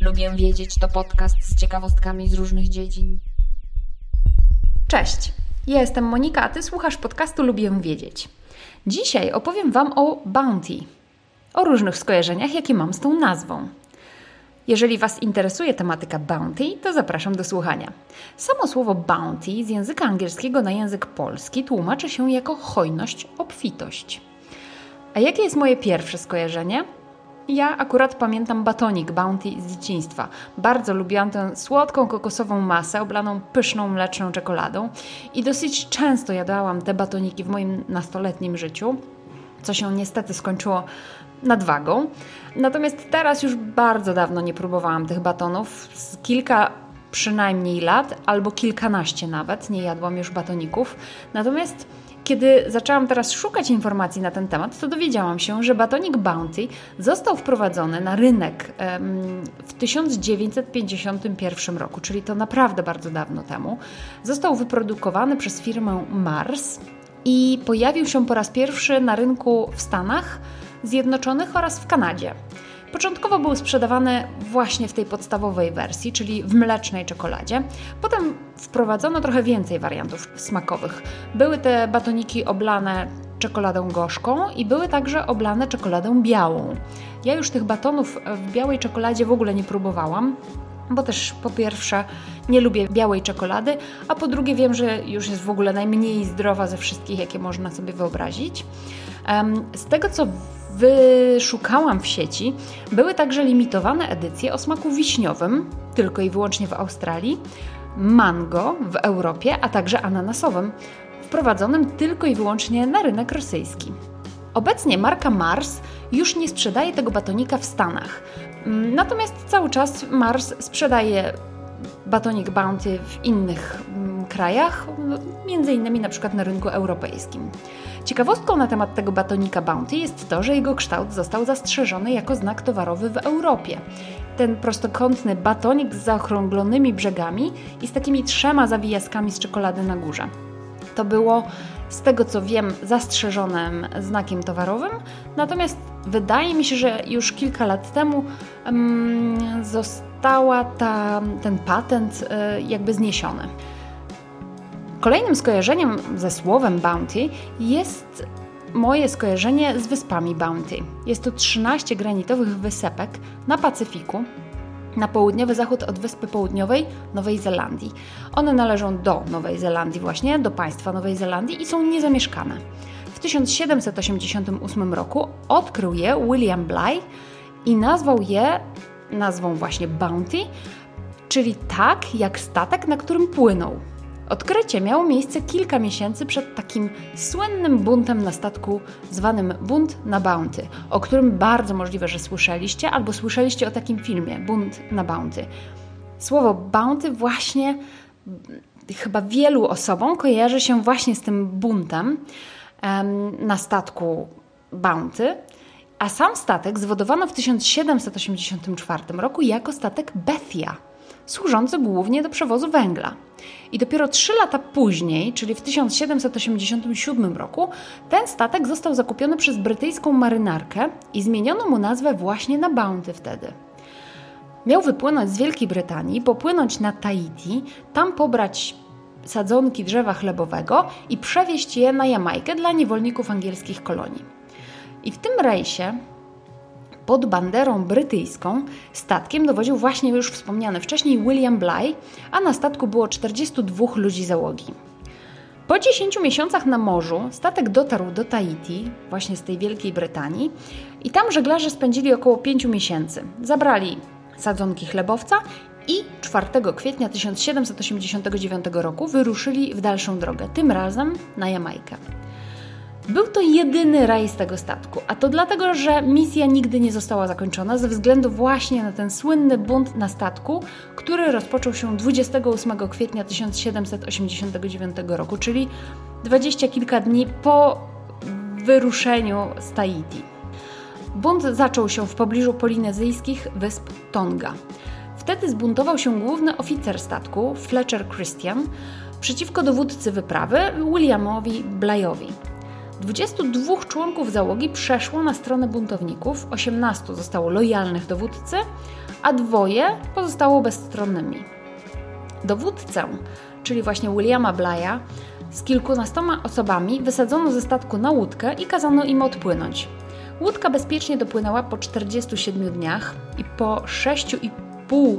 Lubię wiedzieć to podcast z ciekawostkami z różnych dziedzin. Cześć, ja jestem Monika, a Ty słuchasz podcastu Lubię Wiedzieć. Dzisiaj opowiem Wam o Bounty, o różnych skojarzeniach, jakie mam z tą nazwą. Jeżeli Was interesuje tematyka bounty, to zapraszam do słuchania. Samo słowo bounty z języka angielskiego na język polski tłumaczy się jako hojność, obfitość. A jakie jest moje pierwsze skojarzenie? Ja akurat pamiętam batonik Bounty z dzieciństwa. Bardzo lubiłam tę słodką kokosową masę oblaną pyszną mleczną czekoladą i dosyć często jadałam te batoniki w moim nastoletnim życiu, co się niestety skończyło nadwagą. Natomiast teraz już bardzo dawno nie próbowałam tych batonów. Z kilka przynajmniej lat, albo kilkanaście nawet, nie jadłam już batoników. Natomiast kiedy zaczęłam teraz szukać informacji na ten temat, to dowiedziałam się, że batonik Bounty został wprowadzony na rynek w 1951 roku, czyli to naprawdę bardzo dawno temu. Został wyprodukowany przez firmę Mars i pojawił się po raz pierwszy na rynku w Stanach Zjednoczonych oraz w Kanadzie. Początkowo był sprzedawany właśnie w tej podstawowej wersji, czyli w mlecznej czekoladzie. Potem wprowadzono trochę więcej wariantów smakowych. Były te batoniki oblane czekoladą gorzką i były także oblane czekoladą białą. Ja już tych batonów w białej czekoladzie w ogóle nie próbowałam, bo też po pierwsze nie lubię białej czekolady, a po drugie wiem, że już jest w ogóle najmniej zdrowa ze wszystkich, jakie można sobie wyobrazić. Z tego co wyszukałam w sieci, były także limitowane edycje o smaku wiśniowym, tylko i wyłącznie w Australii, mango w Europie, a także ananasowym, wprowadzonym tylko i wyłącznie na rynek rosyjski. Obecnie marka Mars już nie sprzedaje tego batonika w Stanach. Natomiast cały czas Mars sprzedaje batonik Bounty w innych mm, krajach, między innymi na przykład na rynku europejskim. Ciekawostką na temat tego batonika Bounty jest to, że jego kształt został zastrzeżony jako znak towarowy w Europie. Ten prostokątny batonik z zaokrąglonymi brzegami i z takimi trzema zawijaskami z czekolady na górze. To było, z tego co wiem, zastrzeżonym znakiem towarowym, natomiast wydaje mi się, że już kilka lat temu um, została ta, ten patent y, jakby zniesiony. Kolejnym skojarzeniem ze słowem bounty jest moje skojarzenie z wyspami Bounty. Jest to 13 granitowych wysepek na Pacyfiku, na południowy zachód od Wyspy Południowej Nowej Zelandii. One należą do Nowej Zelandii właśnie, do państwa Nowej Zelandii i są niezamieszkane. W 1788 roku odkrył je William Bligh i nazwał je nazwą właśnie Bounty, czyli tak jak statek, na którym płynął. Odkrycie miało miejsce kilka miesięcy przed takim słynnym buntem na statku zwanym Bunt na Bounty, o którym bardzo możliwe, że słyszeliście albo słyszeliście o takim filmie Bunt na Bounty. Słowo Bounty właśnie chyba wielu osobom kojarzy się właśnie z tym buntem na statku Bounty, a sam statek zwodowano w 1784 roku jako statek Bethia służący głównie do przewozu węgla. I dopiero trzy lata później, czyli w 1787 roku, ten statek został zakupiony przez brytyjską marynarkę i zmieniono mu nazwę właśnie na Bounty wtedy. Miał wypłynąć z Wielkiej Brytanii, popłynąć na Tahiti, tam pobrać sadzonki drzewa chlebowego i przewieźć je na Jamajkę dla niewolników angielskich kolonii. I w tym rejsie pod banderą brytyjską statkiem dowodził właśnie już wspomniany wcześniej William Bligh, a na statku było 42 ludzi załogi. Po 10 miesiącach na morzu statek dotarł do Tahiti, właśnie z tej Wielkiej Brytanii, i tam żeglarze spędzili około 5 miesięcy. Zabrali sadzonki chlebowca i 4 kwietnia 1789 roku wyruszyli w dalszą drogę, tym razem na Jamajkę. Był to jedyny rejs tego statku, a to dlatego, że misja nigdy nie została zakończona ze względu właśnie na ten słynny bunt na statku, który rozpoczął się 28 kwietnia 1789 roku, czyli dwadzieścia kilka dni po wyruszeniu z Tahiti. Bunt zaczął się w pobliżu polinezyjskich wysp Tonga. Wtedy zbuntował się główny oficer statku, Fletcher Christian, przeciwko dowódcy wyprawy, Williamowi Blayowi. 22 członków załogi przeszło na stronę buntowników, 18 zostało lojalnych dowódcy, a dwoje pozostało bezstronnymi. Dowódcę, czyli właśnie Williama Blaya, z kilkunastoma osobami wysadzono ze statku na łódkę i kazano im odpłynąć. Łódka bezpiecznie dopłynęła po 47 dniach i po 6,5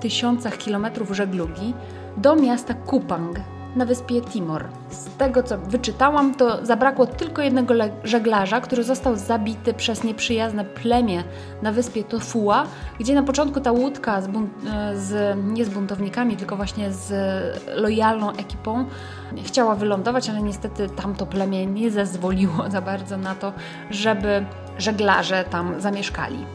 tysiącach kilometrów żeglugi do miasta Kupang na wyspie Timor. Z tego co wyczytałam, to zabrakło tylko jednego żeglarza, który został zabity przez nieprzyjazne plemię na wyspie Tofua, gdzie na początku ta łódka z, z nie z buntownikami, tylko właśnie z lojalną ekipą chciała wylądować, ale niestety tamto plemię nie zezwoliło za bardzo na to, żeby żeglarze tam zamieszkali.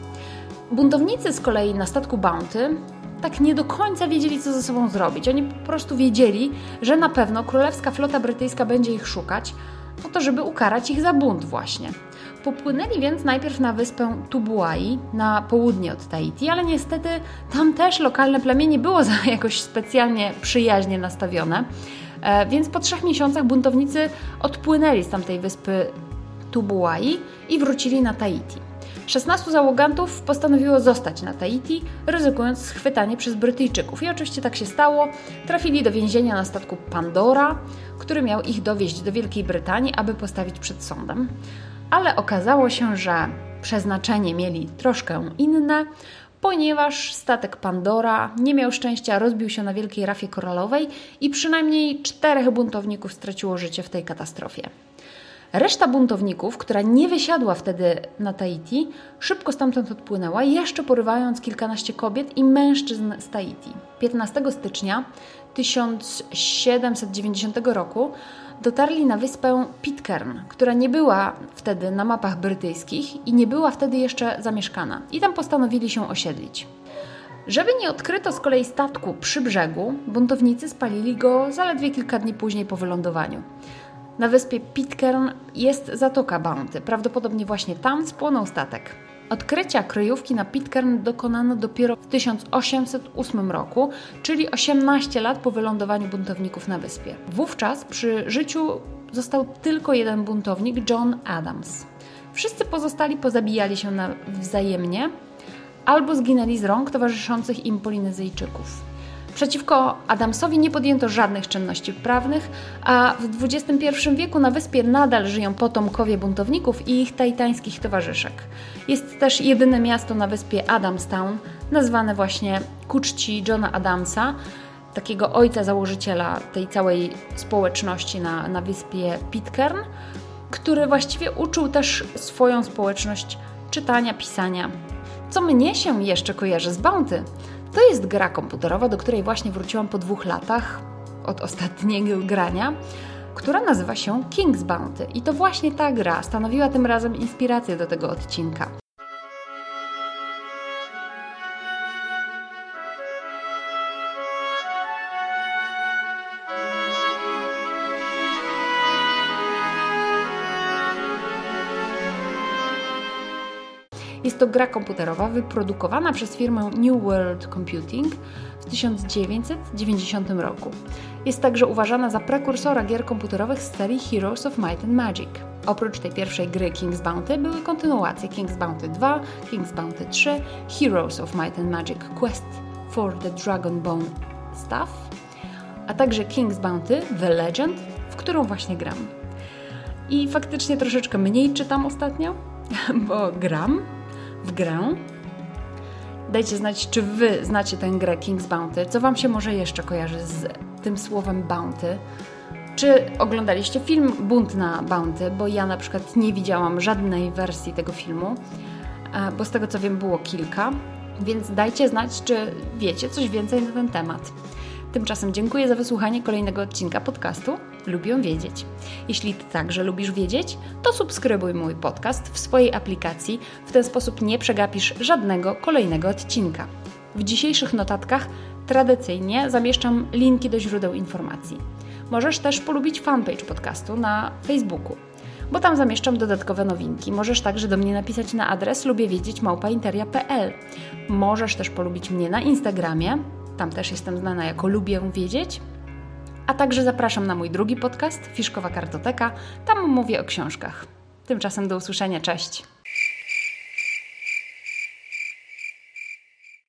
Buntownicy z kolei na statku Bounty tak nie do końca wiedzieli, co ze sobą zrobić. Oni po prostu wiedzieli, że na pewno królewska flota brytyjska będzie ich szukać, po to, żeby ukarać ich za bunt właśnie. Popłynęli więc najpierw na wyspę Tubuai na południe od Tahiti, ale niestety tam też lokalne plemię nie było za jakoś specjalnie przyjaźnie nastawione. E, więc po trzech miesiącach buntownicy odpłynęli z tamtej wyspy Tubuai i wrócili na Tahiti. 16 załogantów postanowiło zostać na Tahiti, ryzykując schwytanie przez Brytyjczyków. I oczywiście tak się stało. Trafili do więzienia na statku Pandora, który miał ich dowieźć do Wielkiej Brytanii, aby postawić przed sądem. Ale okazało się, że przeznaczenie mieli troszkę inne, ponieważ statek Pandora nie miał szczęścia, rozbił się na wielkiej rafie koralowej i przynajmniej czterech buntowników straciło życie w tej katastrofie. Reszta buntowników, która nie wysiadła wtedy na Tahiti, szybko stamtąd odpłynęła, jeszcze porywając kilkanaście kobiet i mężczyzn z Tahiti. 15 stycznia 1790 roku dotarli na wyspę Pitcairn, która nie była wtedy na mapach brytyjskich i nie była wtedy jeszcze zamieszkana. I tam postanowili się osiedlić. Żeby nie odkryto z kolei statku przy brzegu, buntownicy spalili go zaledwie kilka dni później po wylądowaniu. Na wyspie Pitcairn jest Zatoka Bounty. Prawdopodobnie właśnie tam spłonął statek. Odkrycia kryjówki na Pitcairn dokonano dopiero w 1808 roku, czyli 18 lat po wylądowaniu buntowników na wyspie. Wówczas przy życiu został tylko jeden buntownik, John Adams. Wszyscy pozostali pozabijali się wzajemnie albo zginęli z rąk towarzyszących im Polinezyjczyków. Przeciwko Adamsowi nie podjęto żadnych czynności prawnych, a w XXI wieku na wyspie nadal żyją potomkowie buntowników i ich taitańskich towarzyszek. Jest też jedyne miasto na wyspie Adamstown, nazwane właśnie ku czci Johna Adamsa, takiego ojca założyciela tej całej społeczności na, na wyspie Pitcairn, który właściwie uczył też swoją społeczność czytania, pisania. Co mnie się jeszcze kojarzy z Bounty? To jest gra komputerowa, do której właśnie wróciłam po dwóch latach od ostatniego grania, która nazywa się King's Bounty. I to właśnie ta gra stanowiła tym razem inspirację do tego odcinka. Jest to gra komputerowa wyprodukowana przez firmę New World Computing w 1990 roku. Jest także uważana za prekursora gier komputerowych z serii Heroes of Might and Magic. Oprócz tej pierwszej gry King's Bounty były kontynuacje King's Bounty 2, King's Bounty 3, Heroes of Might and Magic Quest for the Dragon Bone Staff, a także King's Bounty The Legend, w którą właśnie gram. I faktycznie troszeczkę mniej czytam ostatnio, bo gram, w grę. Dajcie znać, czy Wy znacie tę grę King's Bounty, co Wam się może jeszcze kojarzy z tym słowem Bounty. Czy oglądaliście film Bunt na Bounty, bo ja na przykład nie widziałam żadnej wersji tego filmu, e, bo z tego co wiem było kilka, więc dajcie znać, czy wiecie coś więcej na ten temat. Tymczasem dziękuję za wysłuchanie kolejnego odcinka podcastu Lubię Wiedzieć. Jeśli Ty także lubisz wiedzieć, to subskrybuj mój podcast w swojej aplikacji. W ten sposób nie przegapisz żadnego kolejnego odcinka. W dzisiejszych notatkach tradycyjnie zamieszczam linki do źródeł informacji. Możesz też polubić fanpage podcastu na Facebooku. bo tam zamieszczam dodatkowe nowinki. Możesz także do mnie napisać na adres lubiewiedzieć.małpainteria.pl Możesz też polubić mnie na Instagramie, tam też jestem znana jako Lubię Wiedzieć. A także zapraszam na mój drugi podcast, Fiszkowa Kartoteka. Tam mówię o książkach. Tymczasem do usłyszenia, cześć!